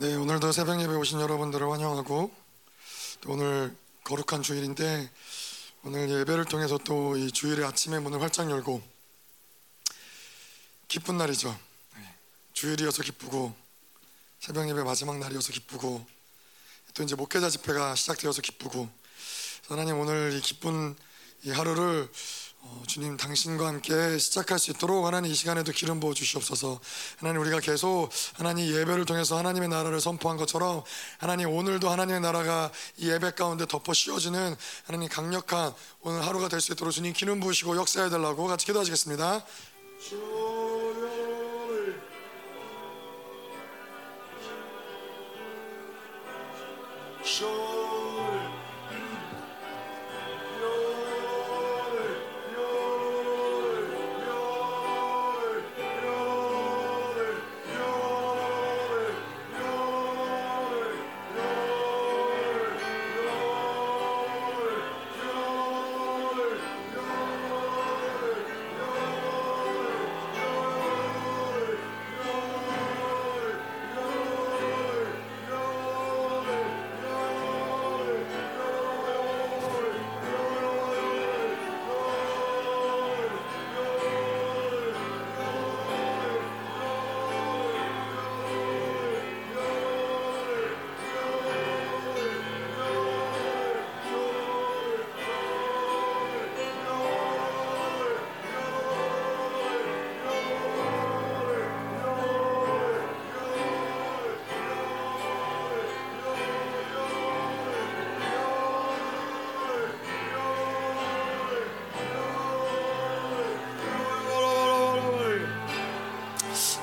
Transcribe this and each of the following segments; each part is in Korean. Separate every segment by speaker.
Speaker 1: 네, 오늘도 새벽 예배 오신 여러분들을 환영하고 또 오늘 거룩한 주일인데 오늘 예배를 통해서 또 이 주일의 아침의 문을 활짝 열고 기쁜 날이죠. 네, 주일이어서 기쁘고 새벽 예배 마지막 날이어서 기쁘고 또 이제 목회자 집회가 시작되어서 기쁘고 하나님 오늘 이 기쁜 이 하루를 어, 주님 당신과 함께 시작할 수 있도록 하나님 이 시간에도 기름 부어 주시옵소서. 하나님 우리가 계속 하나님 예배를 통해서 하나님의 나라를 선포한 것처럼 하나님 오늘도 하나님의 나라가 이 예배 가운데 덮어 씌워지는 하나님 강력한 오늘 하루가 될 수 있도록 주님 기름 부으시고 역사해 달라고 같이 기도하시겠습니다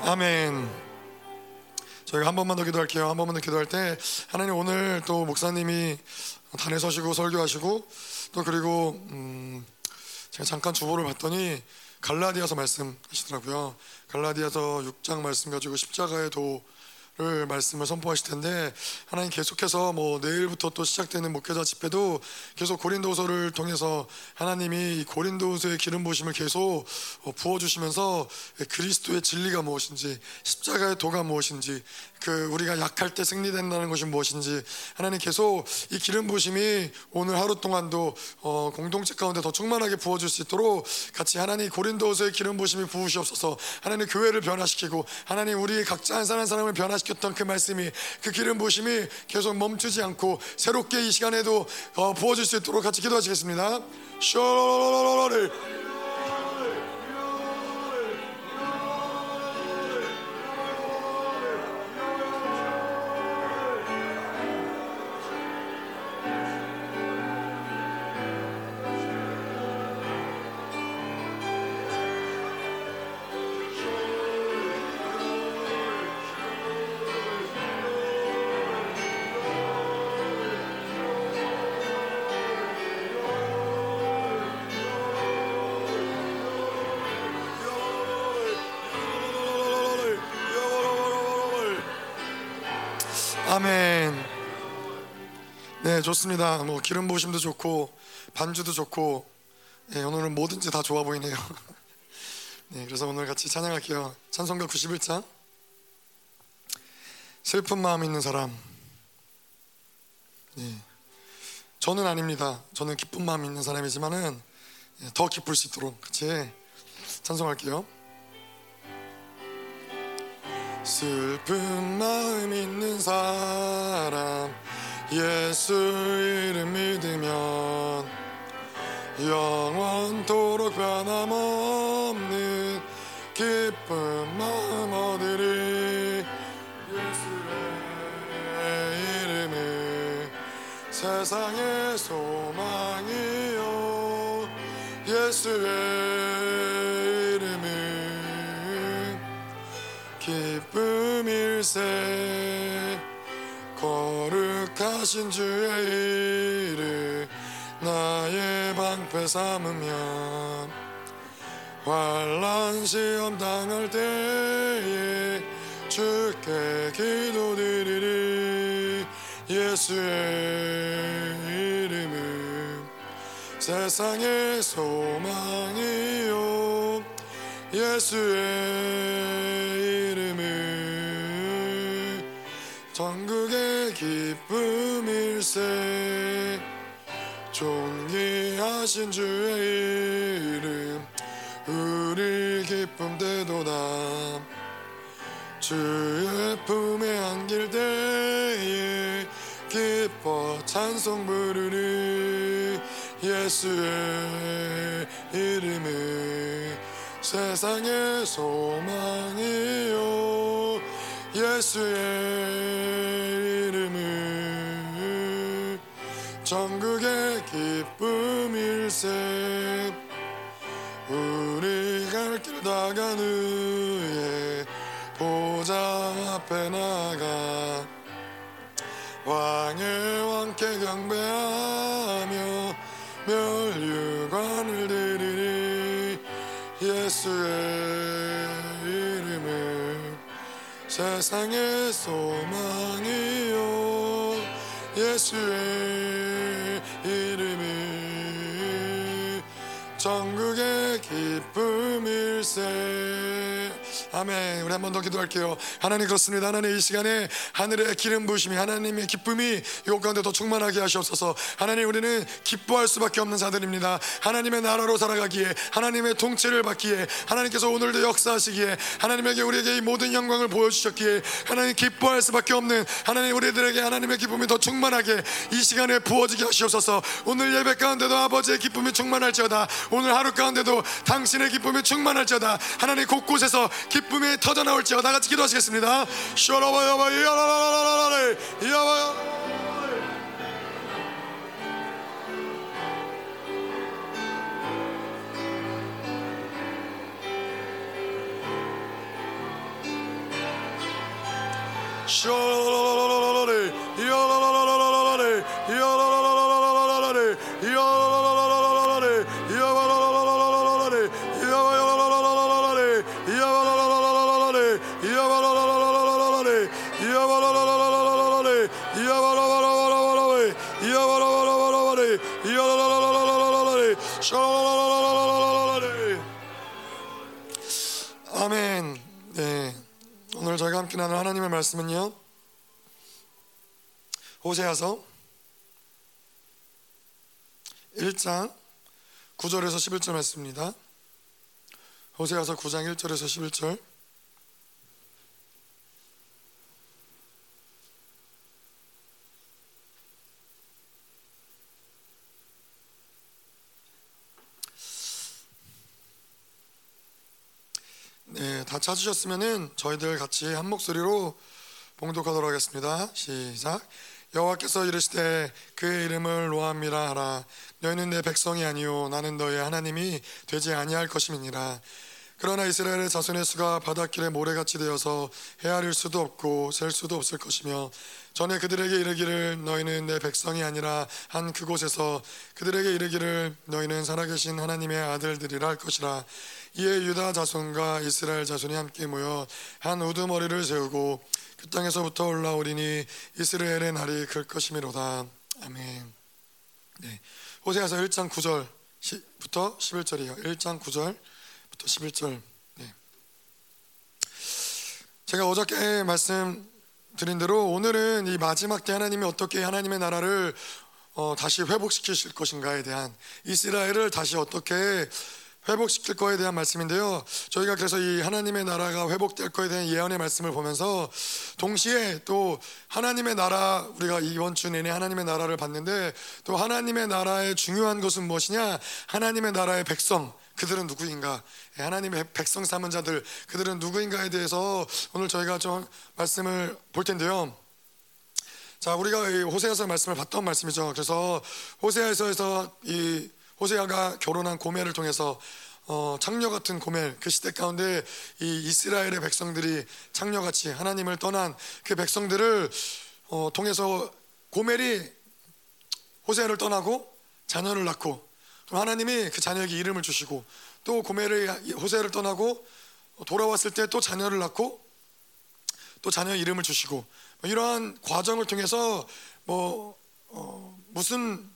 Speaker 1: 아멘. 저희가 한 번만 더 기도할게요. 한 번만 더 기도할 때 하나님 오늘 또 목사님이 단에 서시고 설교하시고 또 그리고 음 제가 잠깐 주보를 봤더니 갈라디아서 말씀하시더라고요. 갈라디아서 6장 말씀 가지고 십자가의 도 를 말씀을 선포하실 텐데 하나님 계속해서 뭐 내일부터 또 시작되는 목회자 집회도 계속 고린도서를 통해서 하나님이 고린도서의 기름 부심을 계속 어, 부어 주시면서 그리스도의 진리가 무엇인지 십자가의 도가 무엇인지 그 우리가 약할 때 승리된다는 것이 무엇인지 하나님 계속 이 기름 부심이 오늘 하루 동안도 어 공동체 가운데 더 충만하게 부어 줄 수 있도록 같이 하나님 고린도서의 기름 부심이 부으시옵소서. 하나님 교회를 변화시키고 하나님 우리 각자 한 사람 한 사람을 변화 시 켰던 그 말씀이 그 기름 부심이 계속 멈추지 않고 새롭게 이 시간에도 어, 부어질 수 있도록 같이 기도하시겠습니다. 쇼를 좋습니다. 뭐 기름 부심도 좋고 반주도 좋고 네, 오늘은 뭐든지 다 좋아 보이네요. 네, 그래서 오늘 같이 찬양할게요. 찬송가 91장. 슬픈 마음 있는 사람. 네. 저는 아닙니다. 저는 기쁜 마음 있는 사람이지만은 네, 더 기쁠 수 있도록 같이 찬송할게요. 슬픈 마음 있는 사람 예수 이름 믿으면 영원토록 변함없는 기쁜 마음 얻으리 예수의 이름은 세상의 소망이요 예수의 기쁨일세 거룩하신 주의 이름 나의 방패 삼으면 환란 시험 당할 때에 주께 기도드리리 예수의 이름은 세상의 소망이요. 예수의 전국의 기쁨일세. 존귀하신 주의 이름 우리 기쁨 되도다 주의 품에 안길 때에 기뻐 찬송 부르리 예수의 이름은 세상의 소망이요. 예수의 기쁨 일세. 우리 갈길 다간 후에 보좌 앞에 나가 왕의 왕께 경배하며 멸류관을 드리리 예수의 이름을 세상의 소망이요. 예수의 long 전국의 기쁨일세. 아멘. 우리 한 번 더 기도할게요. 하나님 그렇습니다. 하나님 이 시간에 하늘의 기름 부으심이 하나님의 기쁨이 이곳 가운데 더 충만하게 하시옵소서. 하나님 우리는 기뻐할 수밖에 없는 자들입니다. 하나님의 나라로 살아가기에 하나님의 통치를 받기에 하나님께서 오늘도 역사하시기에 하나님에게 우리에게 이 모든 영광을 보여주셨기에 하나님 기뻐할 수밖에 없는 하나님 우리들에게 하나님의 기쁨이 더 충만하게 이 시간에 부어지게 하시옵소서. 오늘 예배 가운데도 아버지의 기쁨이 충만할지어다. 오늘 하루 가운데 도 당신의 기쁨이 충만할지어다. 하나님 곳곳에서 기쁨이 터져 나올지어다. 다 같이 기도하시겠습니다. 쇼라바야바 야라라라라라 오늘 저희가 함께 나눌 하나님의 말씀은요. 호세아서 1장 9절에서 11절 말씀입니다. 호세아서 9장 1절에서 11절. 네, 다 찾으셨으면은 저희들 같이 한 목소리로 봉독하도록 하겠습니다. 시작. 여호와께서 이르시되 그의 이름을 로함이라 하라. 너희는 내 백성이 아니요 나는 너의 하나님이 되지 아니할 것임이니라. 그러나 이스라엘의 자손의 수가 바닷길에 모래같이 되어서 헤아릴 수도 없고 셀 수도 없을 것이며 전에 그들에게 이르기를 너희는 내 백성이 아니라 한 그곳에서 그들에게 이르기를 너희는 살아계신 하나님의 아들들이라 할 것이라. 이에 유다 자손과 이스라엘 자손이 함께 모여 한 우두머리를 세우고 그 땅에서부터 올라오리니 이스라엘의 날이 클 것이미로다. 아멘. 네. 호세아서 1장 9절부터 11절이에요. 1장 9절 부터 11절. 네. 제가 어저께 말씀 드린 대로 오늘은 이 마지막 때 하나님이 어떻게 하나님의 나라를 어, 다시 회복시키실 것인가에 대한 이스라엘을 다시 어떻게 회복시킬 거에 대한 말씀인데요. 저희가 그래서 이 하나님의 나라가 회복될 거에 대한 예언의 말씀을 보면서 동시에 또 하나님의 나라 우리가 이번 주 내내 하나님의 나라를 봤는데 또 하나님의 나라의 중요한 것은 무엇이냐? 하나님의 나라의 백성 그들은 누구인가? 예, 하나님의 백성 삼은 자들 그들은 누구인가에 대해서 오늘 저희가 좀 말씀을 볼 텐데요. 자, 우리가 이 호세아서 말씀을 봤던 말씀이죠. 그래서 호세아서에서 이 호세아가 결혼한 고멜을 통해서 어, 창녀 같은 고멜 그 시대 가운데 이 이스라엘의 백성들이 창녀같이 하나님을 떠난 그 백성들을 어, 통해서 고멜이 호세아를 떠나고 자녀를 낳고 또 하나님이 그 자녀에게 이름을 주시고 또 고멜을 호세를 떠나고 돌아왔을 때 또 자녀를 낳고 또 자녀 이름을 주시고 이러한 과정을 통해서 뭐 어, 무슨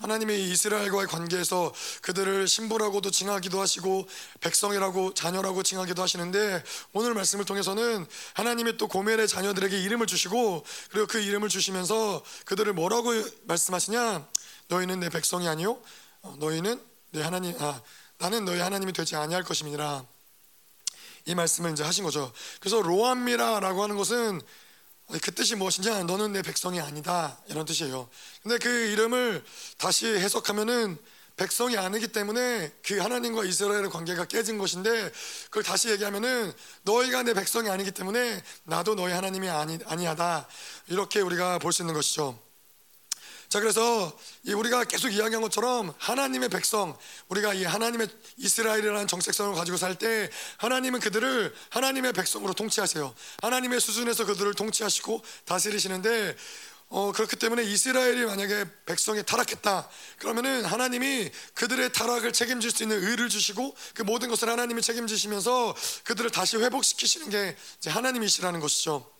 Speaker 1: 하나님이 이스라엘과의 관계에서 그들을 신부라고도 칭하기도 하시고 백성이라고 자녀라고 칭하기도 하시는데 오늘 말씀을 통해서는 하나님이 또 고멜의 자녀들에게 이름을 주시고 그리고 그 이름을 주시면서 그들을 뭐라고 말씀하시냐? 너희는 내 백성이 아니요 어, 너희는 내 하나님 아 나는 너희 하나님이 되지 아니할 것임이니라 이 말씀을 이제 하신 거죠. 그래서 로암미라라고 하는 것은 그 뜻이 무엇인지 너는 내 백성이 아니다 이런 뜻이에요. 근데 그 이름을 다시 해석하면은 백성이 아니기 때문에 그 하나님과 이스라엘의 관계가 깨진 것인데 그걸 다시 얘기하면은 너희가 내 백성이 아니기 때문에 나도 너희 하나님이 아니 아니하다 이렇게 우리가 볼 수 있는 것이죠. 자 그래서 우리가 계속 이야기한 것처럼 하나님의 백성 우리가 이 하나님의 이스라엘이라는 정체성을 가지고 살 때 하나님은 그들을 하나님의 백성으로 통치하세요. 하나님의 수준에서 그들을 통치하시고 다스리시는데 어, 그렇기 때문에 이스라엘이 만약에 백성이 타락했다 그러면은 하나님이 그들의 타락을 책임질 수 있는 의를 주시고 그 모든 것을 하나님이 책임지시면서 그들을 다시 회복시키시는 게 이제 하나님이시라는 것이죠.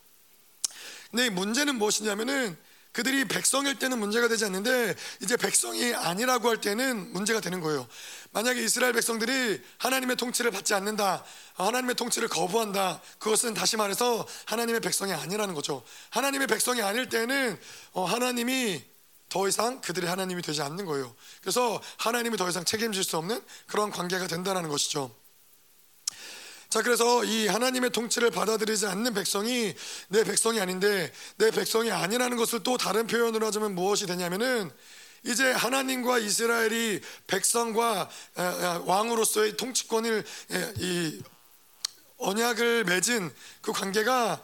Speaker 1: 근데 문제는 무엇이냐면은 그들이 백성일 때는 문제가 되지 않는데 이제 백성이 아니라고 할 때는 문제가 되는 거예요. 만약에 이스라엘 백성들이 하나님의 통치를 받지 않는다, 하나님의 통치를 거부한다, 그것은 다시 말해서 하나님의 백성이 아니라는 거죠. 하나님의 백성이 아닐 때는 어, 하나님이 더 이상 그들이 하나님이 되지 않는 거예요. 그래서 하나님이 더 이상 책임질 수 없는 그런 관계가 된다는 것이죠. 자, 그래서 이 하나님의 통치를 받아들이지 않는 백성이 내 백성이 아닌데 내 백성이 아니라는 것을 또 다른 표현으로 하자면 무엇이 되냐면은 이제 하나님과 이스라엘이 백성과 왕으로서의 통치권을 이 언약을 맺은 그 관계가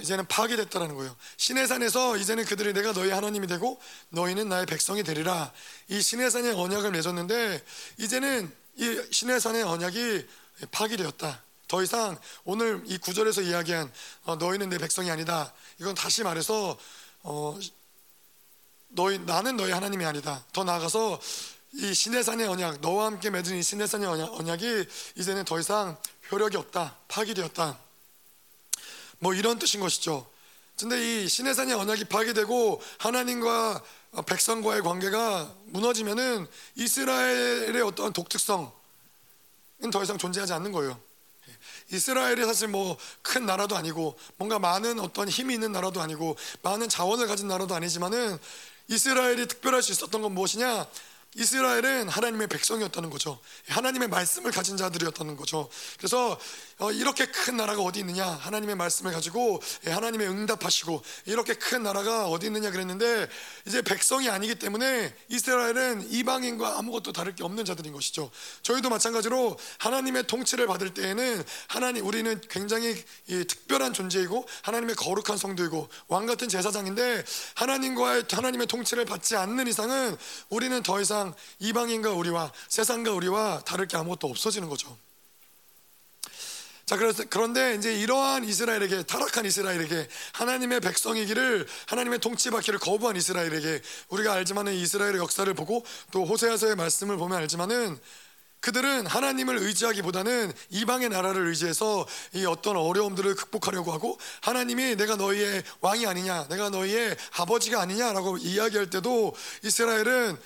Speaker 1: 이제는 파괴됐다는 거예요. 신의 산에서 이제는 그들이 내가 너희 하나님이 되고 너희는 나의 백성이 되리라. 이 신의 산의 언약을 맺었는데 이제는 이 신의 산의 언약이 파괴되었다. 더 이상 오늘 이 구절에서 이야기한 어, 너희는 내 백성이 아니다. 이건 다시 말해서 어, 너희 나는 너희 하나님이 아니다. 더 나아가서 이 시내산의 언약, 너와 함께 맺은 이 시내산의 언약, 언약 이 이제는 더 이상 효력이 없다. 파기되었다. 뭐 이런 뜻인 것이죠. 근데 이 시내산의 언약이 파기되고 하나님과 백성과의 관계가 무너지면은 이스라엘의 어떤 독특성은 더 이상 존재하지 않는 거예요. 이스라엘이 사실 뭐 큰 나라도 아니고 뭔가 많은 어떤 힘이 있는 나라도 아니고 많은 자원을 가진 나라도 아니지만은 이스라엘이 특별할 수 있었던 건 무엇이냐? 이스라엘은 하나님의 백성이었다는 거죠. 하나님의 말씀을 가진 자들이었다는 거죠. 그래서 어, 이렇게 큰 나라가 어디 있느냐? 하나님의 말씀을 가지고 예, 하나님의 응답하시고 이렇게 큰 나라가 어디 있느냐 그랬는데 이제 백성이 아니기 때문에 이스라엘은 이방인과 아무것도 다를 게 없는 자들인 것이죠. 저희도 마찬가지로 하나님의 통치를 받을 때에는 하나님 우리는 굉장히 특별한 존재이고 하나님의 거룩한 성도이고 왕 같은 제사장인데 하나님과의 하나님의 통치를 받지 않는 이상은 우리는 더 이상 이방인과 우리와 세상과 우리와 다를 게 아무것도 없어지는 거죠. 자, 그래서 그런데 이제 이러한 이스라엘에게 타락한 이스라엘에게 하나님의 백성이기를 하나님의 통치받기를 거부한 이스라엘에게 우리가 알지만은 이스라엘의 역사를 보고 또 호세아서의 말씀을 보면 알지만은 그들은 하나님을 의지하기보다는 이방의 나라를 의지해서 이 어떤 어려움들을 극복하려고 하고 하나님이 내가 너희의 왕이 아니냐, 내가 너희의 아버지가 아니냐라고 이야기할 때도 이스라엘은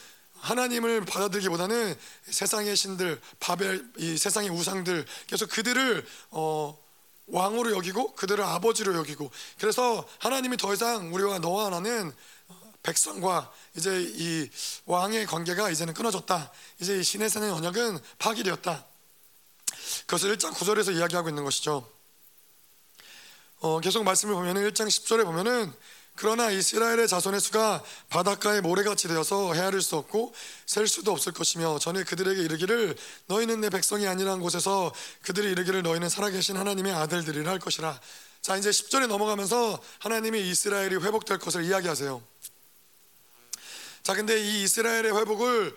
Speaker 1: 하나님을 받아들이기보다는 세상의 신들, 바벨, 이 세상의 우상들, 그래서 그들을 어, 왕으로 여기고 그들을 아버지로 여기고 그래서 하나님이 더 이상 우리와 너와 나는 백성과 이제 이 왕의 관계가 이제는 끊어졌다. 이제 이 신의 산의 언약은 파기되었다. 그것을 1장 9절에서 이야기하고 있는 것이죠. 어, 계속 말씀을 보면 1장 10절에 보면은 그러나 이스라엘의 자손의 수가 바닷가의 모래같이 되어서 헤아릴 수 없고 셀 수도 없을 것이며 전에 그들에게 이르기를 너희는 내 백성이 아니라는 곳에서 그들이 이르기를 너희는 살아계신 하나님의 아들들이라 할 것이라. 자 이제 10절에 넘어가면서 하나님이 이스라엘이 회복될 것을 이야기하세요. 자 근데 이 이스라엘의 회복을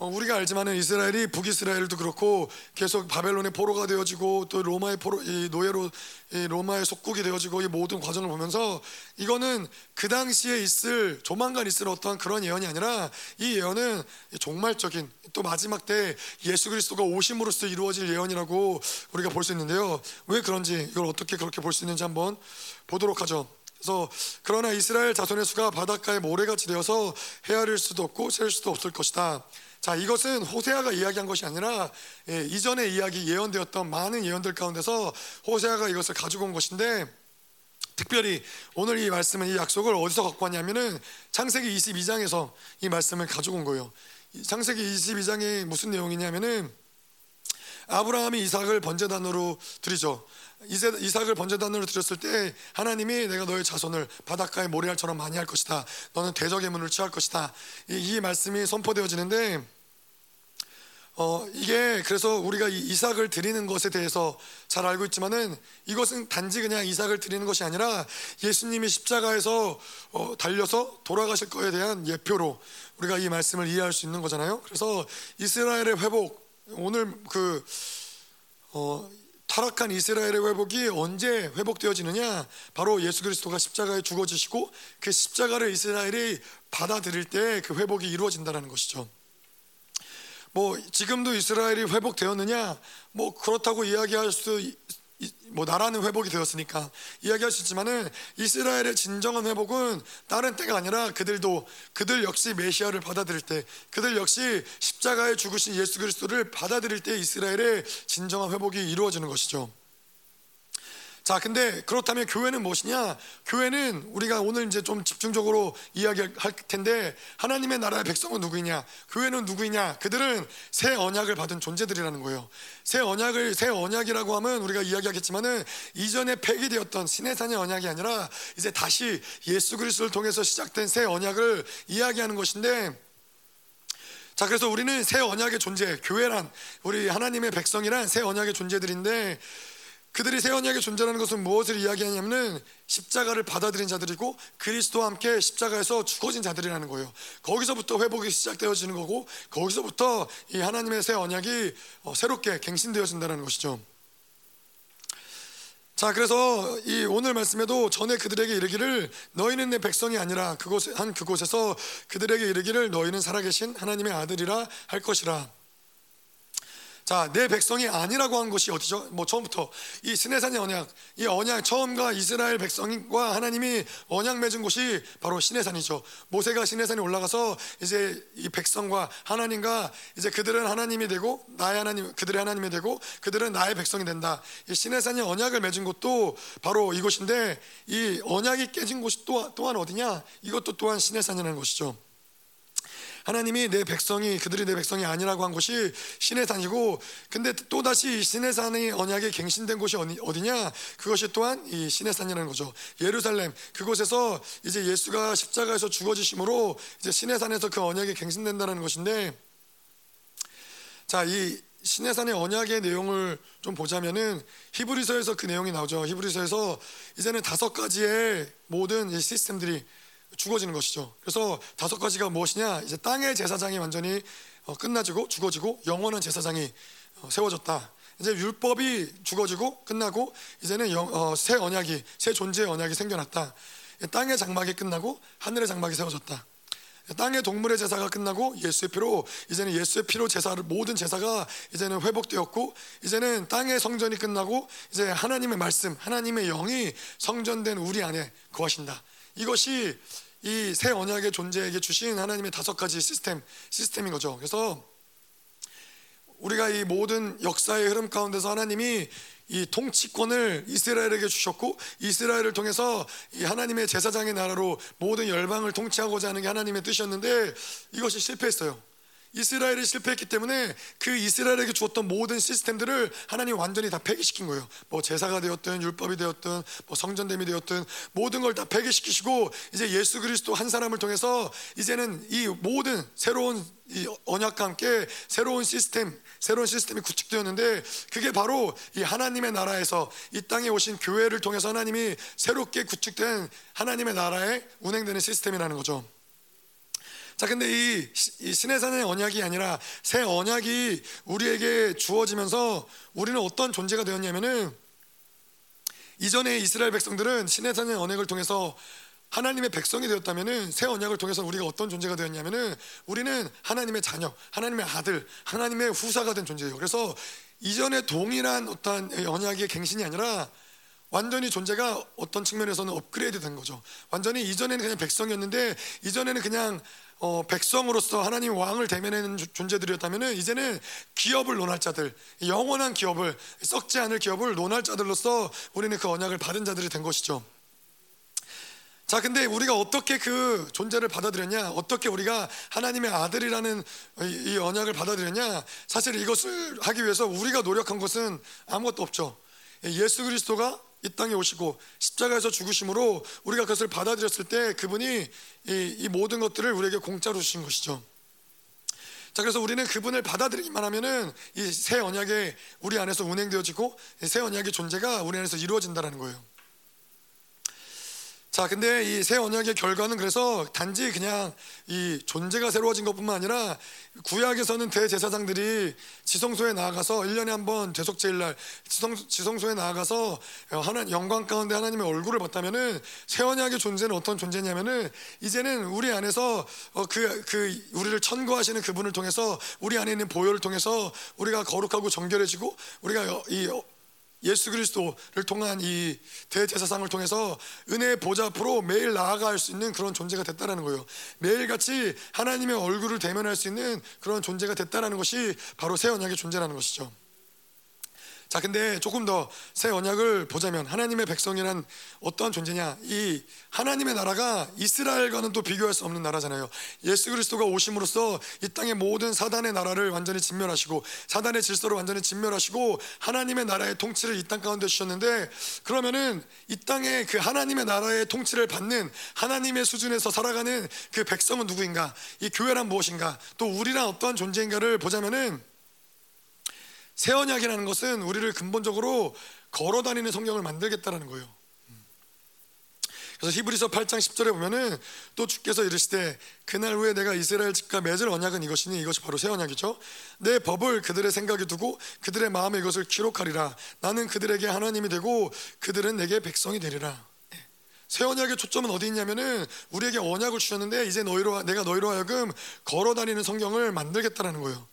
Speaker 1: 어, 우리가 알지만은 이스라엘이 북이스라엘도 그렇고 계속 바벨론의 포로가 되어지고 또 로마의 포로 이 노예로 이 로마의 속국이 되어지고 이 모든 과정을 보면서 이거는 그 당시에 있을 조만간 있을 어떠한 그런 예언이 아니라 이 예언은 종말적인 또 마지막 때 예수 그리스도가 오심으로써 이루어질 예언이라고 우리가 볼 수 있는데요. 왜 그런지 이걸 어떻게 그렇게 볼 수 있는지 한번 보도록 하죠. 그래서 그러나 이스라엘 자손의 수가 바닷가에 모래같이 되어서 헤아릴 수도 없고 셀 수도 없을 것이다. 자, 이것은 호세아가 이야기한 것이 아니라 예, 이전에 이야기 예언되었던 많은 예언들 가운데서 호세아가 이것을 가지고 온 것인데 특별히 오늘 이 말씀은 이 약속을 어디서 갖고 왔냐면은 창세기 22장에서 이 말씀을 가지고 온 거예요. 창세기 22장이 무슨 내용이냐면은 아브라함이 이삭을 번제단으로 드리죠. 이삭을 번제단으로 드렸을 때 하나님이 내가 너의 자손을 바닷가의 모래알처럼 많이 할 것이다. 너는 대적의 문을 취할 것이다. 이, 이 말씀이 선포되어지는데 어, 이게 그래서 우리가 이 이삭을 드리는 것에 대해서 잘 알고 있지만은 이것은 단지 그냥 이삭을 드리는 것이 아니라 예수님이 십자가에서 어, 달려서 돌아가실 거에 대한 예표로 우리가 이 말씀을 이해할 수 있는 거잖아요. 그래서 이스라엘의 회복 오늘 그 어, 타락한 이스라엘의 회복이 언제 회복되어지느냐? 바로 예수 그리스도가 십자가에 죽어지시고 그 십자가를 이스라엘이 받아들일 때 그 회복이 이루어진다는 것이죠. 뭐 지금도 이스라엘이 회복되었느냐? 뭐 그렇다고 이야기할 수 뭐 나라는 회복이 되었으니까 이야기할 수 있지만은 이스라엘의 진정한 회복은 다른 때가 아니라 그들도 그들 역시 메시아를 받아들일 때 그들 역시 십자가에 죽으신 예수 그리스도를 받아들일 때 이스라엘의 진정한 회복이 이루어지는 것이죠. 자, 근데 그렇다면 교회는 무엇이냐? 교회는 우리가 오늘 이제 좀 집중적으로 이야기할 텐데 하나님의 나라의 백성은 누구이냐? 교회는 누구이냐? 그들은 새 언약을 받은 존재들이라는 거예요. 새 언약을 새 언약이라고 하면 우리가 이야기하겠지만은 이전에 폐기되었던 신해산의 언약이 아니라 이제 다시 예수 그리스도를 통해서 시작된 새 언약을 이야기하는 것인데 자, 그래서 우리는 새 언약의 존재, 교회란 우리 하나님의 백성이란 새 언약의 존재들인데 그들이 새 언약에 존재하는 것은 무엇을 이야기하냐면은 십자가를 받아들인 자들이고 그리스도와 함께 십자가에서 죽어진 자들이라는 거예요. 거기서부터 회복이 시작되어지는 거고 거기서부터 이 하나님의 새 언약이 어, 새롭게 갱신되어진다는 것이죠. 자, 그래서 이 오늘 말씀에도 전에 그들에게 이르기를 너희는 내 백성이 아니라 그곳 한 그곳에서 그들에게 이르기를 너희는 살아계신 하나님의 아들이라 할 것이라. 자, 내 백성이 아니라고 한 것이 어디죠? 뭐 처음부터 이 스네산의 언약, 이 언약 처음과 이스라엘 백성과 하나님이 언약 맺은 곳이 바로 시내산이죠. 모세가 시내산에 올라가서 이제 이 백성과 하나님과 이제 그들은 하나님이 되고 나의 하나님, 그들의 하나님이 되고 그들은 나의 백성이 된다. 이 시내산이 언약을 맺은 곳도 바로 이곳인데 이 언약이 깨진 곳이 또 또한 어디냐? 이것도 또한 시내산이라는 것이죠. 하나님이 내 백성이 그들이 내 백성이 아니라고 한 곳이 신의 산이고 근데 또 다시 신의 산의 언약에 갱신된 곳이 어디냐? 그것이 또한 이 신의 산이라는 거죠. 예루살렘 그곳에서 이제 예수가 십자가에서 죽어지심으로 이제 신의 산에서 그 언약이 갱신된다는 것인데 자, 이 신의 산의 언약의 내용을 좀 보자면은 히브리서에서 그 내용이 나오죠. 히브리서에서 이제는 다섯 가지의 모든 시스템들이 죽어지는 것이죠. 그래서 다섯 가지가 무엇이냐? 이제 땅의 제사장이 완전히 어, 끝나지고 죽어지고 영원한 제사장이 어, 세워졌다. 이제 율법이 죽어지고 끝나고 이제는 영, 어, 새 언약이 새 존재의 언약이 생겨났다. 땅의 장막이 끝나고 하늘의 장막이 세워졌다. 땅의 동물의 제사가 끝나고 예수의 피로 이제는 예수의 피로 제사를 모든 제사가 이제는 회복되었고 이제는 땅의 성전이 끝나고 이제 하나님의 말씀, 하나님의 영이 성전된 우리 안에 거하신다. 이것이 이 새 언약의 존재에게 주신 하나님의 다섯 가지 시스템 시스템인 거죠. 그래서 우리가 이 모든 역사의 흐름 가운데서 하나님이 이 통치권을 이스라엘에게 주셨고 이스라엘을 통해서 이 하나님의 제사장의 나라로 모든 열방을 통치하고자 하는 게 하나님의 뜻이었는데 이것이 실패했어요. 이스라엘이 실패했기 때문에 그 이스라엘에게 주었던 모든 시스템들을 하나님 완전히 다 폐기시킨 거예요. 뭐 제사가 되었든 율법이 되었든 뭐 성전됨이 되었든 모든 걸 다 폐기시키시고 이제 예수 그리스도 한 사람을 통해서 이제는 이 모든 새로운 이 언약과 함께 새로운 시스템, 새로운 시스템이 구축되었는데 그게 바로 이 하나님의 나라에서 이 땅에 오신 교회를 통해서 하나님이 새롭게 구축된 하나님의 나라에 운행되는 시스템이라는 거죠. 자, 근데 이, 이 신의 산의 언약이 아니라 새 언약이 우리에게 주어지면서 우리는 어떤 존재가 되었냐면은 이전에 이스라엘 백성들은 신의 산의 언약을 통해서 하나님의 백성이 되었다면은 새 언약을 통해서 우리가 어떤 존재가 되었냐면은 우리는 하나님의 자녀, 하나님의 아들, 하나님의 후사가 된 존재예요. 그래서 이전에 동일한 어떤 언약의 갱신이 아니라 완전히 존재가 어떤 측면에서는 업그레이드 된 거죠. 완전히 이전에는 그냥 백성이었는데 이전에는 그냥 어, 백성으로서 하나님 왕을 대면하는 존재들이었다면 이제는 기업을 논할 자들, 영원한 기업을 썩지 않을 기업을 논할 자들로서 우리는 그 언약을 받은 자들이 된 것이죠. 자, 근데 우리가 어떻게 그 존재를 받아들였냐? 어떻게 우리가 하나님의 아들이라는 이 언약을 받아들였냐? 사실 이것을 하기 위해서 우리가 노력한 것은 아무것도 없죠. 예수 그리스도가 이 땅에 오시고 십자가에서 죽으심으로 우리가 그것을 받아들였을 때 그분이 이, 이 모든 것들을 우리에게 공짜로 주신 것이죠. 자 그래서 우리는 그분을 받아들이기만 하면은 이 새 언약에 우리 안에서 운행되어지고 새 언약의 존재가 우리 안에서 이루어진다는 거예요. 자, 근데 이 새 언약의 결과는 그래서 단지 그냥 이 존재가 새로워진 것뿐만 아니라 구약에서는 대제사장들이 지성소에 나아가서 1년에 한 번 대속제일 날 지성, 지성소에 나아가서 하나 영광 가운데 하나님의 얼굴을 봤다면은 새 언약의 존재는 어떤 존재냐면은 이제는 우리 안에서 그, 그 우리를 천거하시는 그분을 통해서 우리 안에 있는 보혈을 통해서 우리가 거룩하고 정결해지고 우리가 이 예수 그리스도를 통한 이 대제사상을 통해서 은혜의 보좌 앞으로 매일 나아갈 수 있는 그런 존재가 됐다는 거예요. 매일같이 하나님의 얼굴을 대면할 수 있는 그런 존재가 됐다는 것이 바로 새 언약의 존재라는 것이죠. 자, 근데 조금 더 새 언약을 보자면 하나님의 백성이란 어떠한 존재냐? 이 하나님의 나라가 이스라엘과는 또 비교할 수 없는 나라잖아요. 예수 그리스도가 오심으로써 이 땅의 모든 사단의 나라를 완전히 진멸하시고 사단의 질서를 완전히 진멸하시고 하나님의 나라의 통치를 이 땅 가운데 주셨는데 그러면은 이 땅에 그 하나님의 나라의 통치를 받는 하나님의 수준에서 살아가는 그 백성은 누구인가? 이 교회란 무엇인가? 또 우리란 어떠한 존재인가를 보자면은 새 언약이라는 것은 우리를 근본적으로 걸어 다니는 성경을 만들겠다라는 거예요. 그래서 히브리서 8장 10절에 보면은 또 주께서 이르시되 그날 후에 내가 이스라엘 집과 맺을 언약은 이것이니 이것이 바로 새 언약이죠. 내 법을 그들의 생각에 두고 그들의 마음에 이것을 기록하리라. 나는 그들에게 하나님이 되고 그들은 내게 백성이 되리라. 예. 새 언약의 초점은 어디 있냐면은 우리에게 언약을 주셨는데 이제 너희로 내가 너희로 하여금 걸어 다니는 성경을 만들겠다라는 거예요.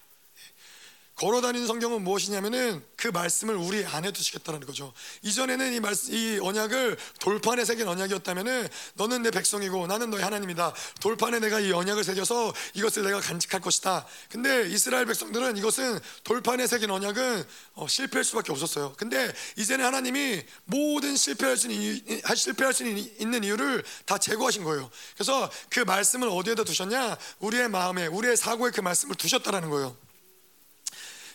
Speaker 1: 걸어 다니는 성경은 무엇이냐면은 그 말씀을 우리 안에 두시겠다는 거죠. 이전에는 이 말씀, 이 언약을 돌판에 새긴 언약이었다면은 너는 내 백성이고 나는 너의 하나님이다. 돌판에 내가 이 언약을 새겨서 이것을 내가 간직할 것이다. 근데 이스라엘 백성들은 이것은 돌판에 새긴 언약은 어, 실패할 수밖에 없었어요. 근데 이제는 하나님이 모든 실패할 수 있는, 실패할 수 있는 이유를 다 제거하신 거예요. 그래서 그 말씀을 어디에다 두셨냐? 우리의 마음에, 우리의 사고에 그 말씀을 두셨다라는 거예요.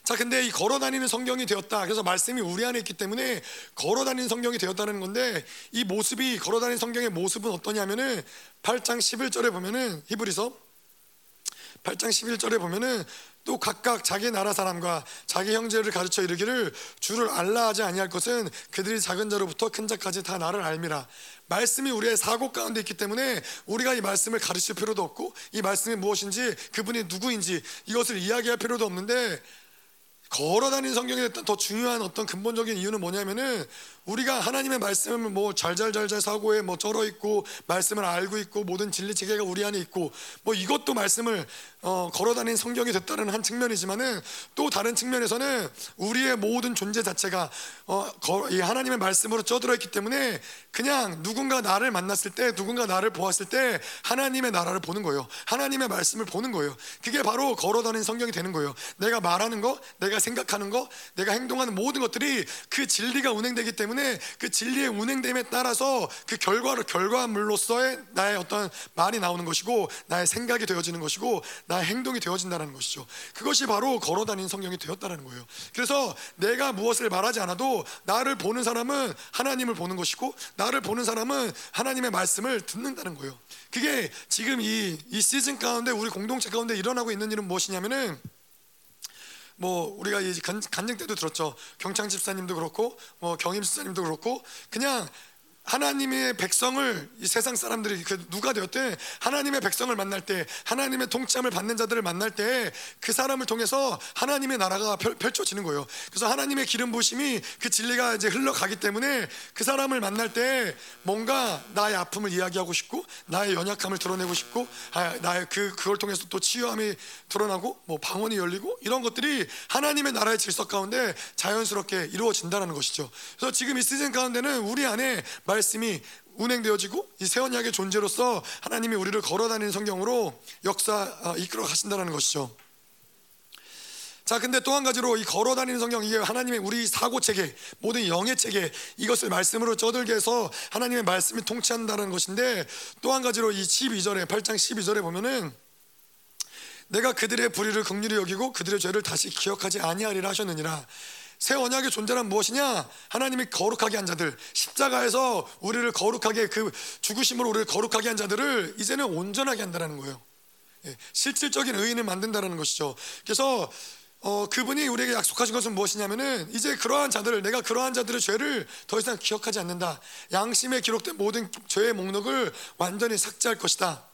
Speaker 1: 자, 근데 이 걸어 다니는 성경이 되었다. 그래서 말씀이 우리 안에 있기 때문에 걸어 다니는 성경이 되었다는 건데 이 모습이 걸어 다니는 성경의 모습은 어떠냐면은 8장 11절에 보면은 히브리서 8장 11절에 보면은 또 각각 자기 나라 사람과 자기 형제를 가르쳐 이르기를 주를 알라 하지 아니할 것은 그들이 작은 자로부터 큰 자까지 다 나를 알미라. 말씀이 우리의 사고 가운데 있기 때문에 우리가 이 말씀을 가르칠 필요도 없고 이 말씀이 무엇인지 그분이 누구인지 이것을 이야기할 필요도 없는데 걸어 다니는 성경에 더 중요한 어떤 근본적인 이유는 뭐냐면은 우리가 하나님의 말씀을 뭐 잘잘잘잘 사고에 뭐 쩔어 있고 말씀을 알고 있고 모든 진리 체계가 우리 안에 있고 뭐 이것도 말씀을 어, 걸어다니는 성경이 됐다는 한 측면이지만은 또 다른 측면에서는 우리의 모든 존재 자체가 어, 이 하나님의 말씀으로 쪄들어 있기 때문에 그냥 누군가 나를 만났을 때 누군가 나를 보았을 때 하나님의 나라를 보는 거예요. 하나님의 말씀을 보는 거예요. 그게 바로 걸어다니는 성경이 되는 거예요. 내가 말하는 거, 내가 생각하는 거, 내가 행동하는 모든 것들이 그 진리가 운행되기 때문에 때문에 그 진리의 운행됨에 따라서 그 결과로 결과물로서의 나의 어떤 말이 나오는 것이고 나의 생각이 되어지는 것이고 나의 행동이 되어진다는 것이죠. 그것이 바로 걸어다니는 성경이 되었다는 거예요. 그래서 내가 무엇을 말하지 않아도 나를 보는 사람은 하나님을 보는 것이고 나를 보는 사람은 하나님의 말씀을 듣는다는 거예요. 그게 지금 이, 이 시즌 가운데 우리 공동체 가운데 일어나고 있는 일은 무엇이냐면은 뭐 우리가 이 간증 때도 들었죠. 경창 집사님도 그렇고 뭐 경임 집사님도 그렇고 그냥 하나님의 백성을 이 세상 사람들이 그 누가 되었대 하나님의 백성을 만날 때 하나님의 통치함을 받는 자들을 만날 때 그 사람을 통해서 하나님의 나라가 펼, 펼쳐지는 거예요. 그래서 하나님의 기름 부심이 그 진리가 이제 흘러가기 때문에 그 사람을 만날 때 뭔가 나의 아픔을 이야기하고 싶고 나의 연약함을 드러내고 싶고 아, 나의 그 그걸 통해서 또 치유함이 드러나고 뭐 방언이 열리고 이런 것들이 하나님의 나라의 질서 가운데 자연스럽게 이루어진다는 것이죠. 그래서 지금 이 시즌 가운데는 우리 안에 말씀이 운행되어지고 이 세원약의 존재로서 하나님이 우리를 걸어다니는 성경으로 역사 어, 이끌어 가신다는 것이죠. 자, 근데 또 한 가지로 이 걸어 다니는 성경 이게 하나님의 우리 사고 체계, 모든 영의 체계 이것을 말씀으로 쩌들게 해서 하나님의 말씀이 통치한다는 것인데 또 한 가지로 이 12절에 8장 12절에 보면은 내가 그들의 불의를 긍휼히 여기고 그들의 죄를 다시 기억하지 아니하리라 하셨느니라. 새 언약의 존재란 무엇이냐? 하나님이 거룩하게 한 자들, 십자가에서 우리를 거룩하게 그 죽으심으로 우리를 거룩하게 한 자들을 이제는 온전하게 한다는 거예요. 예, 실질적인 의인을 만든다는 것이죠. 그래서 어, 그분이 우리에게 약속하신 것은 무엇이냐면은 이제 그러한 자들을 내가 그러한 자들의 죄를 더 이상 기억하지 않는다. 양심에 기록된 모든 죄의 목록을 완전히 삭제할 것이다.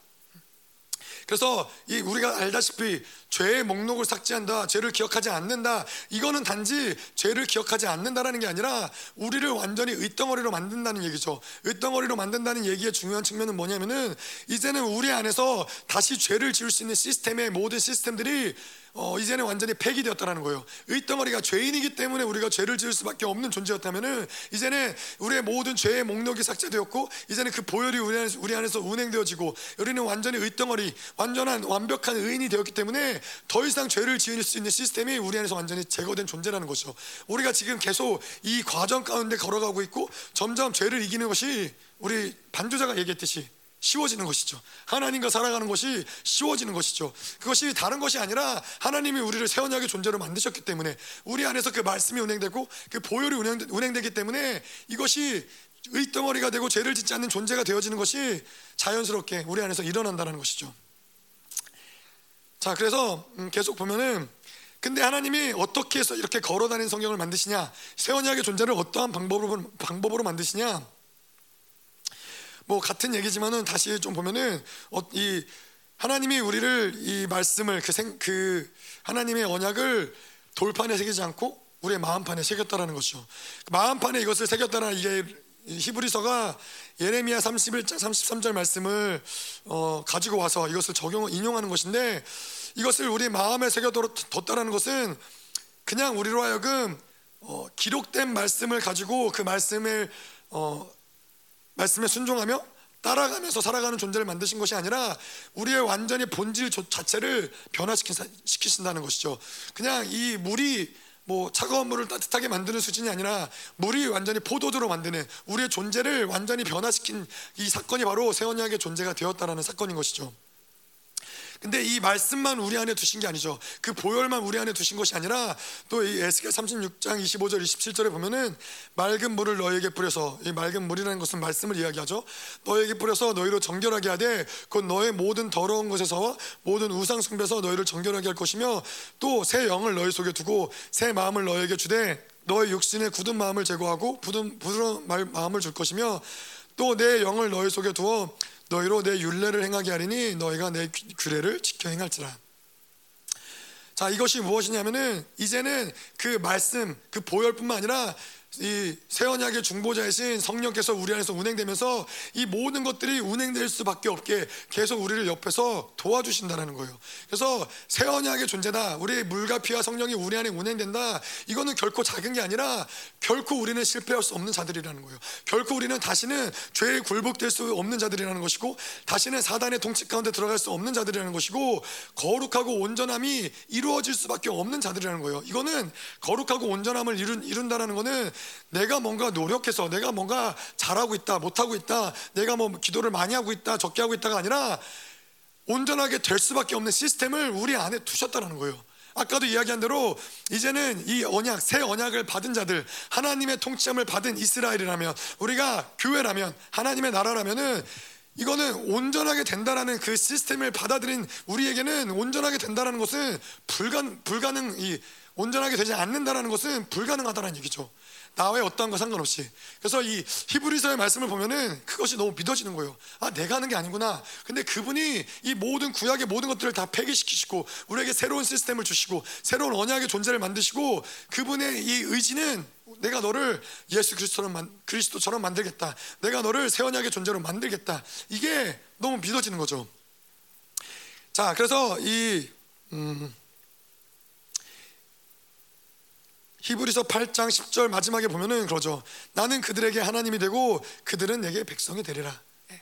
Speaker 1: 그래서 이 우리가 알다시피 죄의 목록을 삭제한다, 죄를 기억하지 않는다. 이거는 단지 죄를 기억하지 않는다라는 게 아니라 우리를 완전히 의덩어리로 만든다는 얘기죠. 의덩어리로 만든다는 얘기의 중요한 측면은 뭐냐면은 이제는 우리 안에서 다시 죄를 지을 수 있는 시스템의 모든 시스템들이 어, 이제는 완전히 폐기 되었다는 거예요. 의덩어리가 죄인이기 때문에 우리가 죄를 지을 수밖에 없는 존재였다면은 이제는 우리의 모든 죄의 목록이 삭제되었고 이제는 그 보혈이 우리 안에서, 우리 안에서 운행되어지고 우리는 완전히 의덩어리, 완전한 완벽한 의인이 되었기 때문에 더 이상 죄를 지을 수 있는 시스템이 우리 안에서 완전히 제거된 존재라는 거죠. 우리가 지금 계속 이 과정 가운데 걸어가고 있고 점점 죄를 이기는 것이 우리 반주자가 얘기했듯이 쉬워지는 것이죠. 하나님과 살아가는 것이 쉬워지는 것이죠. 그것이 다른 것이 아니라 하나님이 우리를 새 언약의 존재로 만드셨기 때문에 우리 안에서 그 말씀이 운행되고 그 보혈이 운행되, 기 때문에 이것이 의덩어리가 되고 죄를 짓지 않는 존재가 되어지는 것이 자연스럽게 우리 안에서 일어난다는 것이죠. 자, 그래서 음, 계속 보면은 근데 하나님이 어떻게 해서 이렇게 걸어다니는 성경을 만드시냐? 새 언약의 존재를 어떠한 방법으로 방법으로 만드시냐? 뭐 같은 얘기지만은 다시 좀 보면은 어, 이 하나님이 우리를 이 말씀을 그, 생, 그 하나님의 언약을 돌판에 새기지 않고 우리의 마음판에 새겼다라는 것이죠. 마음판에 이것을 새겼다는 이게 히브리서가 예레미야 31장 33절 말씀을 어, 가지고 와서 이것을 적용 인용하는 것인데 이것을 우리 마음에 새겨뒀다라는 것은 그냥 우리로 하여금 어, 기록된 말씀을 가지고 그 말씀을 어, 말씀에 순종하며 따라가면서 살아가는 존재를 만드신 것이 아니라 우리의 완전히 본질 자체를 변화시키신다는 것이죠. 그냥 이 물이 뭐 차가운 물을 따뜻하게 만드는 수준이 아니라 물이 완전히 포도주로 만드는 우리의 존재를 완전히 변화시킨 이 사건이 바로 세원약의 존재가 되었다라는 사건인 것이죠. 근데 이 말씀만 우리 안에 두신 게 아니죠. 그 보혈만 우리 안에 두신 것이 아니라 또 이 에스겔 36장 25절 27절에 보면은 맑은 물을 너에게 뿌려서 이 맑은 물이라는 것은 말씀을 이야기하죠. 너에게 뿌려서 너희로 정결하게 하되 곧 너의 모든 더러운 것에서 모든 우상 숭배에서 너희를 정결하게 할 것이며 또 새 영을 너희 속에 두고 새 마음을 너에게 주되 너의 육신의 굳은 마음을 제거하고 부드러운, 부드러운 마음을 줄 것이며 또 내 영을 너희 속에 두어 너희로 내 윤례를 행하게 하리니 너희가 내 규례를 지켜 행할지라. 자 이것이 무엇이냐면은 이제는 그 말씀 그 보혈뿐만 아니라 이 새 언약의 중보자이신 성령께서 우리 안에서 운행되면서 이 모든 것들이 운행될 수밖에 없게 계속 우리를 옆에서 도와주신다는 거예요. 그래서 새 언약의 존재다. 우리의 물과 피와 성령이 우리 안에 운행된다. 이거는 결코 작은 게 아니라 결코 우리는 실패할 수 없는 자들이라는 거예요. 결코 우리는 다시는 죄에 굴복될 수 없는 자들이라는 것이고 다시는 사단의 통치 가운데 들어갈 수 없는 자들이라는 것이고 거룩하고 온전함이 이루어질 수밖에 없는 자들이라는 거예요. 이거는 거룩하고 온전함을 이룬, 이룬다는 거는 내가 뭔가 노력해서 내가 뭔가 잘하고 있다, 못하고 있다, 내가 뭐 기도를 많이 하고 있다, 적게 하고 있다가 아니라 온전하게 될 수밖에 없는 시스템을 우리 안에 두셨다는 거예요. 아까도 이야기한 대로 이제는 이 언약, 새 언약을 받은 자들, 하나님의 통치함을 받은 이스라엘이라면, 우리가 교회라면, 하나님의 나라라면은 이거는 온전하게 된다라는 그 시스템을 받아들인 우리에게는 온전하게 된다라는 것은 불가, 불가능, 이 온전하게 되지 않는다라는 것은 불가능하다는 얘기죠. 나와의 어떠한 거 상관없이. 그래서 이 히브리서의 말씀을 보면은 그것이 너무 믿어지는 거예요. 아, 내가 하는 게 아니구나. 근데 그분이 이 모든 구약의 모든 것들을 다 폐기시키시고 우리에게 새로운 시스템을 주시고 새로운 언약의 존재를 만드시고 그분의 이 의지는 내가 너를 예수 그리스도처럼, 그리스도처럼 만들겠다. 내가 너를 새 언약의 존재로 만들겠다. 이게 너무 믿어지는 거죠. 자, 그래서 이 음, 히브리서 8장 10절 마지막에 보면은 그러죠. 나는 그들에게 하나님이 되고 그들은 내게 백성이 되리라. 예.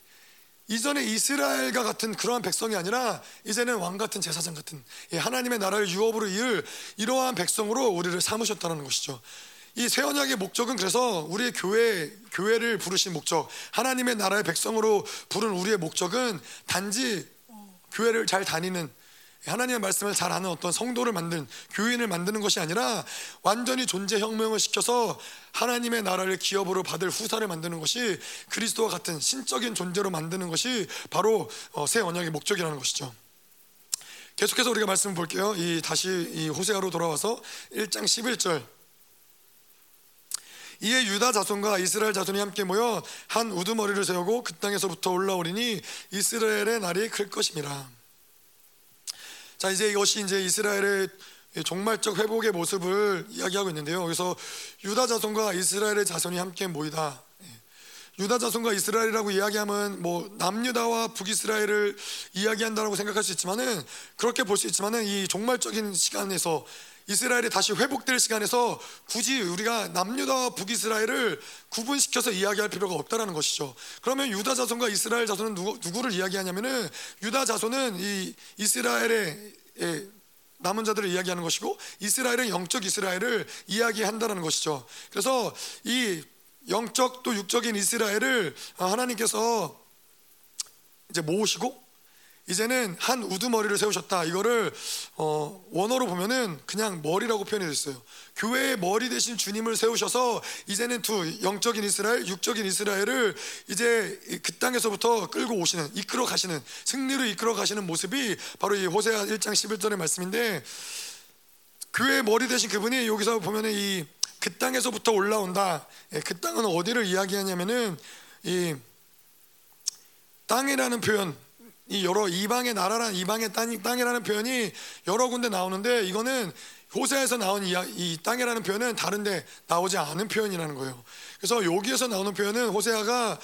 Speaker 1: 이전에 이스라엘과 같은 그러한 백성이 아니라 이제는 왕 같은 제사장 같은 예, 하나님의 나라를 유업으로 이을 이러한 백성으로 우리를 삼으셨다는 것이죠. 이 새 언약의 목적은 그래서 우리의 교회 교회를 부르신 목적, 하나님의 나라의 백성으로 부른 우리의 목적은 단지 교회를 잘 다니는 하나님의 말씀을 잘 아는 어떤 성도를 만든 교인을 만드는 것이 아니라 완전히 존재 혁명을 시켜서 하나님의 나라를 기업으로 받을 후사를 만드는 것이 그리스도와 같은 신적인 존재로 만드는 것이 바로 어, 새 언약의 목적이라는 것이죠. 계속해서 우리가 말씀 볼게요. 이 다시 이 호세아로 돌아와서 1장 11절. 이에 유다 자손과 이스라엘 자손이 함께 모여 한 우두머리를 세우고 그 땅에서부터 올라오리니 이스라엘의 날이 클 것임이라. 자 이제 이것이 이제 이스라엘의 종말적 회복의 모습을 이야기하고 있는데요. 그래서 유다 자손과 이스라엘의 자손이 함께 모이다. 예. 유다 자손과 이스라엘이라고 이야기하면 뭐 남유다와 북이스라엘을 이야기한다라고 생각할 수 있지만은 그렇게 볼 수 있지만은 이 종말적인 시간에서 이스라엘이 다시 회복될 시간에서 굳이 우리가 남유다와 북이스라엘을 구분시켜서 이야기할 필요가 없다라는 것이죠. 그러면 유다 자손과 이스라엘 자손은 누구, 누구를 이야기하냐면은 유다 자손은 이 이스라엘의 남은 자들을 이야기하는 것이고 이스라엘은 영적 이스라엘을 이야기한다는 것이죠. 그래서 이 영적 또 육적인 이스라엘을 하나님께서 이제 모으시고 이제는 한 우두머리를 세우셨다. 이거를 어, 원어로 보면은 그냥 머리라고 표현해 졌어요 교회의 머리 대신 주님을 세우셔서 이제는 두 영적인 이스라엘, 육적인 이스라엘을 이제 그 땅에서부터 끌고 오시는, 이끌어 가시는, 승리로 이끌어 가시는 모습이 바로 이 호세아 1장 11절의 말씀인데 교회의 머리 대신 그분이 여기서 보면은 이 그 땅에서부터 올라온다. 예, 그 땅은 어디를 이야기하냐면은 이 땅이라는 표현 이 여러 이방의 나라란 이방의 땅, 땅이라는 표현이 여러 군데 나오는데 이거는 호세에서 나온 이, 이 땅이라는 표현은 다른데 나오지 않은 표현이라는 거예요. 그래서 여기에서 나오는 표현은 호세아가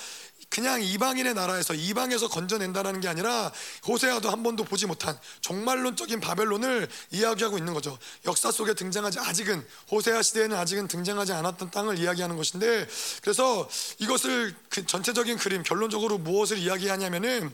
Speaker 1: 그냥 이방인의 나라에서 이방에서 건져낸다는 게 아니라 호세아도 한 번도 보지 못한 종말론적인 바벨론을 이야기하고 있는 거죠. 역사 속에 등장하지 아직은 호세아 시대에는 아직은 등장하지 않았던 땅을 이야기하는 것인데 그래서 이것을 그 전체적인 그림 결론적으로 무엇을 이야기하냐면은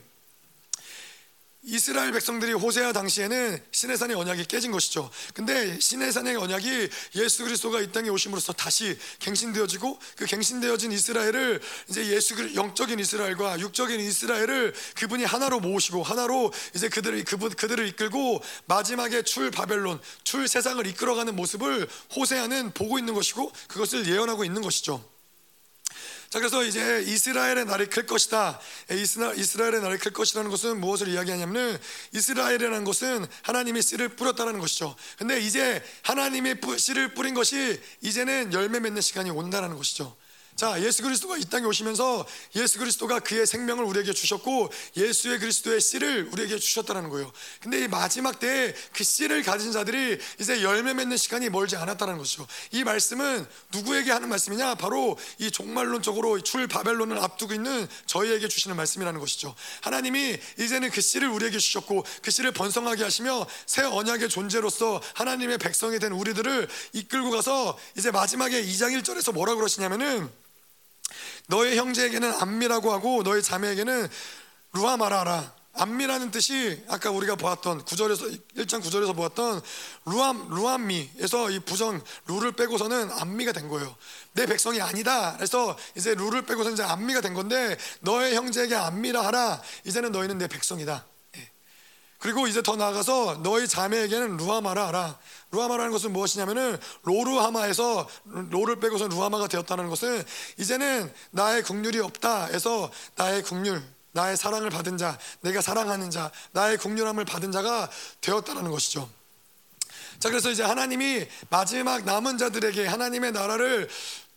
Speaker 1: 이스라엘 백성들이 호세아 당시에는 시내산의 언약이 깨진 것이죠. 근데 시내산의 언약이 예수 그리스도가 이 땅에 오심으로써 다시 갱신되어지고 그 갱신되어진 이스라엘을 이제 예수 영적인 이스라엘과 육적인 이스라엘을 그분이 하나로 모으시고 하나로 이제 그들을 그분 그들을 이끌고 마지막에 출 바벨론, 출 세상을 이끌어가는 모습을 호세아는 보고 있는 것이고 그것을 예언하고 있는 것이죠. 자 그래서 이제 이스라엘의 날이 클 것이다. 이스라엘의 날이 클 것이라는 것은 무엇을 이야기하냐면은 이스라엘이라는 것은 하나님이 씨를 뿌렸다는 것이죠. 근데 이제 하나님의 씨를 뿌린 것이 이제는 열매 맺는 시간이 온다는 것이죠. 자, 예수 그리스도가 이 땅에 오시면서 예수 그리스도가 그의 생명을 우리에게 주셨고 예수의 그리스도의 씨를 우리에게 주셨다는 거예요. 근데 이 마지막 때에 그 씨를 가진 자들이 이제 열매 맺는 시간이 멀지 않았다는 것이죠. 이 말씀은 누구에게 하는 말씀이냐? 바로 이 종말론적으로 출 바벨론을 앞두고 있는 저희에게 주시는 말씀이라는 것이죠. 하나님이 이제는 그 씨를 우리에게 주셨고 그 씨를 번성하게 하시며 새 언약의 존재로서 하나님의 백성이 된 우리들을 이끌고 가서 이제 마지막에 2장 1절에서 뭐라 그러시냐면은 너의 형제에게는 안미라고 하고 너의 자매에게는 루아마라라. 안미라는 뜻이 아까 우리가 보았던 9절에서 1장 9절에서 보았던 루암 루암미에서 이 부정 루를 빼고서는 안미가 된 거예요. 내 백성이 아니다. 그래서 이제 루를 빼고서 이제 안미가 된 건데 너의 형제에게 안미라 하라. 이제는 너희는 내 백성이다. 그리고 이제 더 나아가서 너희 자매에게는 루아마라 하라. 루아마라는 것은 무엇이냐면은 로르하마에서 로를 빼고서 루아마가 되었다는 것은 이제는 나의 국률이 없다 해서 나의 국률, 나의 사랑을 받은 자, 내가 사랑하는 자, 나의 국률함을 받은 자가 되었다는 것이죠. 자, 그래서 이제 하나님이 마지막 남은 자들에게 하나님의 나라를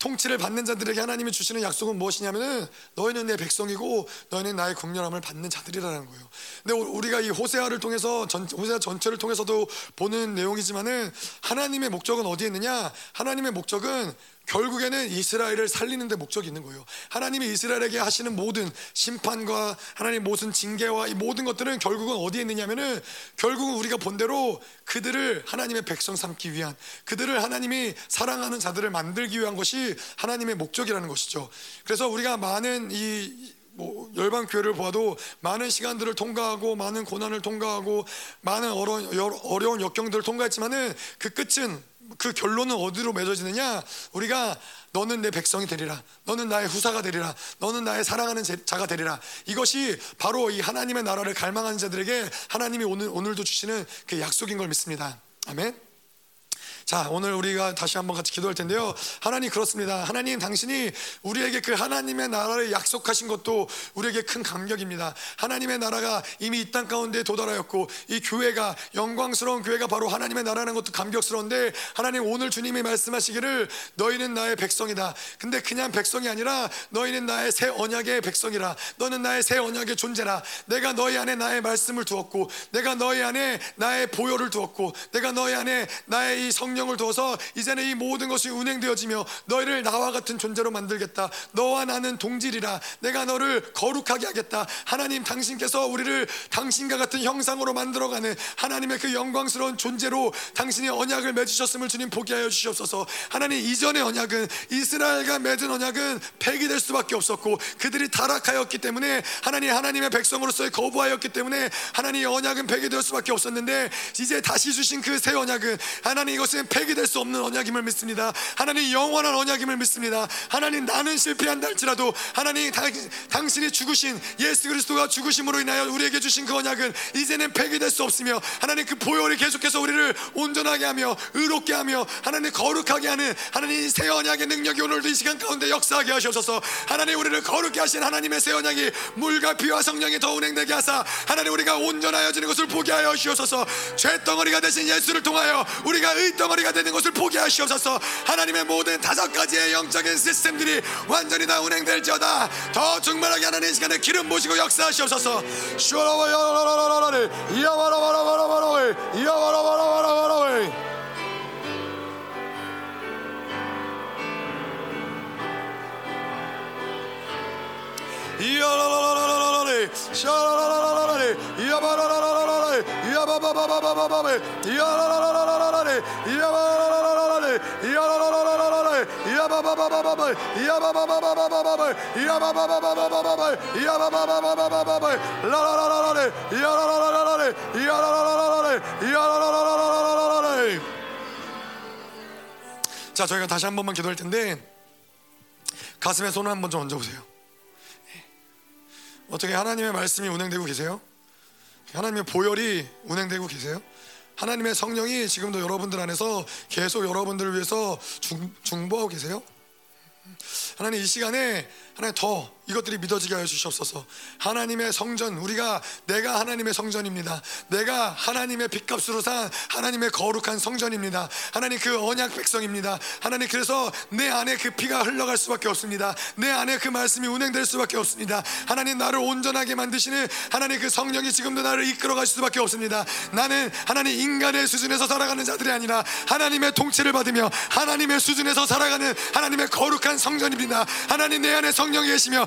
Speaker 1: 통치를 받는 자들에게 하나님이 주시는 약속은 무엇이냐면은 너희는 내 백성이고 너희는 나의 국렬함을 받는 자들이라는 거예요. 근데 우리가 이 호세아를 통해서 전, 호세아 전체를 통해서도 보는 내용이지만은 하나님의 목적은 어디에 있느냐? 하나님의 목적은 결국에는 이스라엘을 살리는 데 목적이 있는 거예요. 하나님이 이스라엘에게 하시는 모든 심판과 하나님 모든 징계와 이 모든 것들은 결국은 어디에 있느냐면은 결국은 우리가 본대로 그들을 하나님의 백성 삼기 위한 그들을 하나님이 사랑하는 자들을 만들기 위한 것이 하나님의 목적이라는 것이죠. 그래서 우리가 많은 이 뭐 열방 교회를 보아도 많은 시간들을 통과하고 많은 고난을 통과하고 많은 어려운, 어려운 역경들을 통과했지만은 그 끝은 그 결론은 어디로 맺어지느냐? 우리가 너는 내 백성이 되리라. 너는 나의 후사가 되리라. 너는 나의 사랑하는 자가 되리라. 이것이 바로 이 하나님의 나라를 갈망하는 자들에게 하나님이 오늘 오늘도 주시는 그 약속인 걸 믿습니다. 아멘. 자, 오늘 우리가 다시 한번 같이 기도할 텐데요. 하나님 그렇습니다. 하나님 당신이 우리에게 그 하나님의 나라를 약속하신 것도 우리에게 큰 감격입니다. 하나님의 나라가 이미 이 땅 가운데 도달하였고 이 교회가 영광스러운 교회가 바로 하나님의 나라는 것도 감격스러운데 하나님 오늘 주님이 말씀하시기를 너희는 나의 백성이다. 근데 그냥 백성이 아니라 너희는 나의 새 언약의 백성이라. 너는 나의 새 언약의 존재라. 내가 너희 안에 나의 말씀을 두었고 내가 너희 안에 나의 보혈을 두었고 내가 너희 안에 나의 이성 성령을 두어서 이제는 이 모든 것이 운행되어지며 너희를 나와 같은 존재로 만들겠다. 너와 나는 동질이라 내가 너를 거룩하게 하겠다. 하나님 당신께서 우리를 당신과 같은 형상으로 만들어가는 하나님의 그 영광스러운 존재로 당신이 언약을 맺으셨음을 주님 보게 하여 주시옵소서. 하나님 이전의 언약은 이스라엘과 맺은 언약은 폐기될 수밖에 없었고 그들이 타락하였기 때문에 하나님 하나님의 백성으로서의 거부하였기 때문에 하나님 언약은 폐기될 수밖에 없었는데 이제 다시 주신 그 새 언약은 하나님 이것은 인생은 폐기될 수 없는 언약임을 믿습니다. 하나님 영원한 언약임을 믿습니다. 하나님 나는 실패한다 할지라도 하나님 당, 신이 죽으신 예수 그리스도가 죽으심으로 인하여 우리에게 주신 그 언약은 이제는 폐기될 수 없으며 하나님 그 보혈이 계속해서 우리를 온전하게 하며 의롭게 하며 하나님 거룩하게 하는 하나님 새 언약의 능력이 오늘도 이 시간 가운데 역사하게 하셔서 하나님 우리를 거룩게 하신 하나님의 새 언약이 물과 피와 성령이 더 운행되게 하사 하나님 우리가 온전하여지는 것을 보게 하여 주옵소서. 죄 덩어리가 되신 예수를 통하여 우리가 의덩 사마리가 되는 것을 포기하시옵소서. 하나님의 모든 다섯 가지의 영적인 시스템들이 완전히 다 운행될지어다. 더 충만하게 하나님 이 시간에 기름 모시고 역사하시옵소서. 슈와라와야라라라라를 이야와라와라와라와라를 이야와라와라와라와라를 이야라라라라라라리 샤라라라라라리 야바라라라라라리 야바바바바바바바리 이야라라라라라라리 야바라라라라리 이야라라라라라리 야바바바바바바리 야바바바바바바바리 야바바바바바바바리 야바바바바바바바리 라라라라라리 이야라라라라리 이야라라라라리 이야라라라라라리 자 저희가 다시 한 번만 기도할 텐데 가슴에 손을 한번 좀 얹어보세요. 어떻게 하나님의 말씀이 운행되고 계세요? 하나님의 보혈이 운행되고 계세요? 하나님의 성령이 지금도 여러분들 안에서 계속 여러분들을 위해서 중, 중보하고 계세요? 하나님 이 시간에 하나님 더 이것들이 믿어지게 하여 주시옵소서. 하나님의 성전, 우리가 내가 하나님의 성전입니다. 내가 하나님의 빚값으로 산 하나님의 거룩한 성전입니다. 하나님 그 언약 백성입니다. 하나님 그래서 내 안에 그 피가 흘러갈 수밖에 없습니다. 내 안에 그 말씀이 운행될 수밖에 없습니다. 하나님 나를 온전하게 만드시는 하나님 그 성령이 지금도 나를 이끌어 갈 수밖에 없습니다. 나는 하나님 인간의 수준에서 살아가는 자들이 아니라 하나님의 통치를 받으며 하나님의 수준에서 살아가는 하나님의 거룩한 성전입니다. 하나님 내 안에 성령이 계시며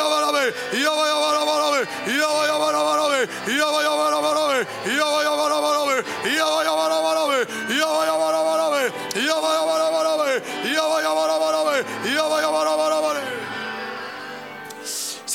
Speaker 1: 라바라벨 이야바야바라바라벨 이야바야바라바라벨 이야바야바라바라벨 이야바야바라바라벨 이야바야바라바라벨 이야바야바라바라벨 이야바야바라바라벨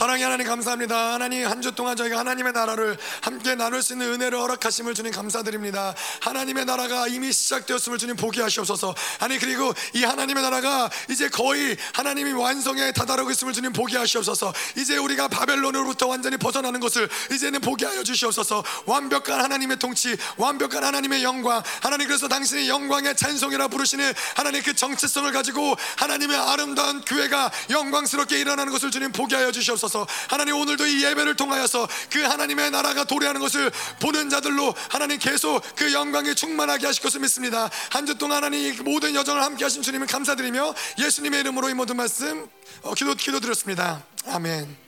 Speaker 1: 사랑의 하나님 감사합니다. 하나님 한 주 동안 저희가 하나님의 나라를 함께 나눌 수 있는 은혜를 허락하심을 주님 감사드립니다. 하나님의 나라가 이미 시작되었음을 주님 보게 하시옵소서. 아니 그리고 이 하나님의 나라가 이제 거의 하나님이 완성에 다다르고 있음을 주님 보게 하시옵소서. 이제 우리가 바벨론으로부터 완전히 벗어나는 것을 이제는 보게 하여 주시옵소서. 완벽한 하나님의 통치, 완벽한 하나님의 영광. 하나님 그래서 당신의 영광의 찬송이라 부르시는 하나님 그 정체성을 가지고 하나님의 아름다운 교회가 영광스럽게 일어나는 것을 주님 보게 하여 주시옵소서. 하나님 오늘도 이 예배를 통하여서 그 하나님의 나라가 도래하는 것을 보는 자들로 하나님 계속 그 영광에 충만하게 하실 것을 믿습니다. 한 주 동안 하나님 이 모든 여정을 함께 하신 주님을 감사드리며 예수님의 이름으로 이 모든 말씀 어, 기도 기도드렸습니다. 아멘.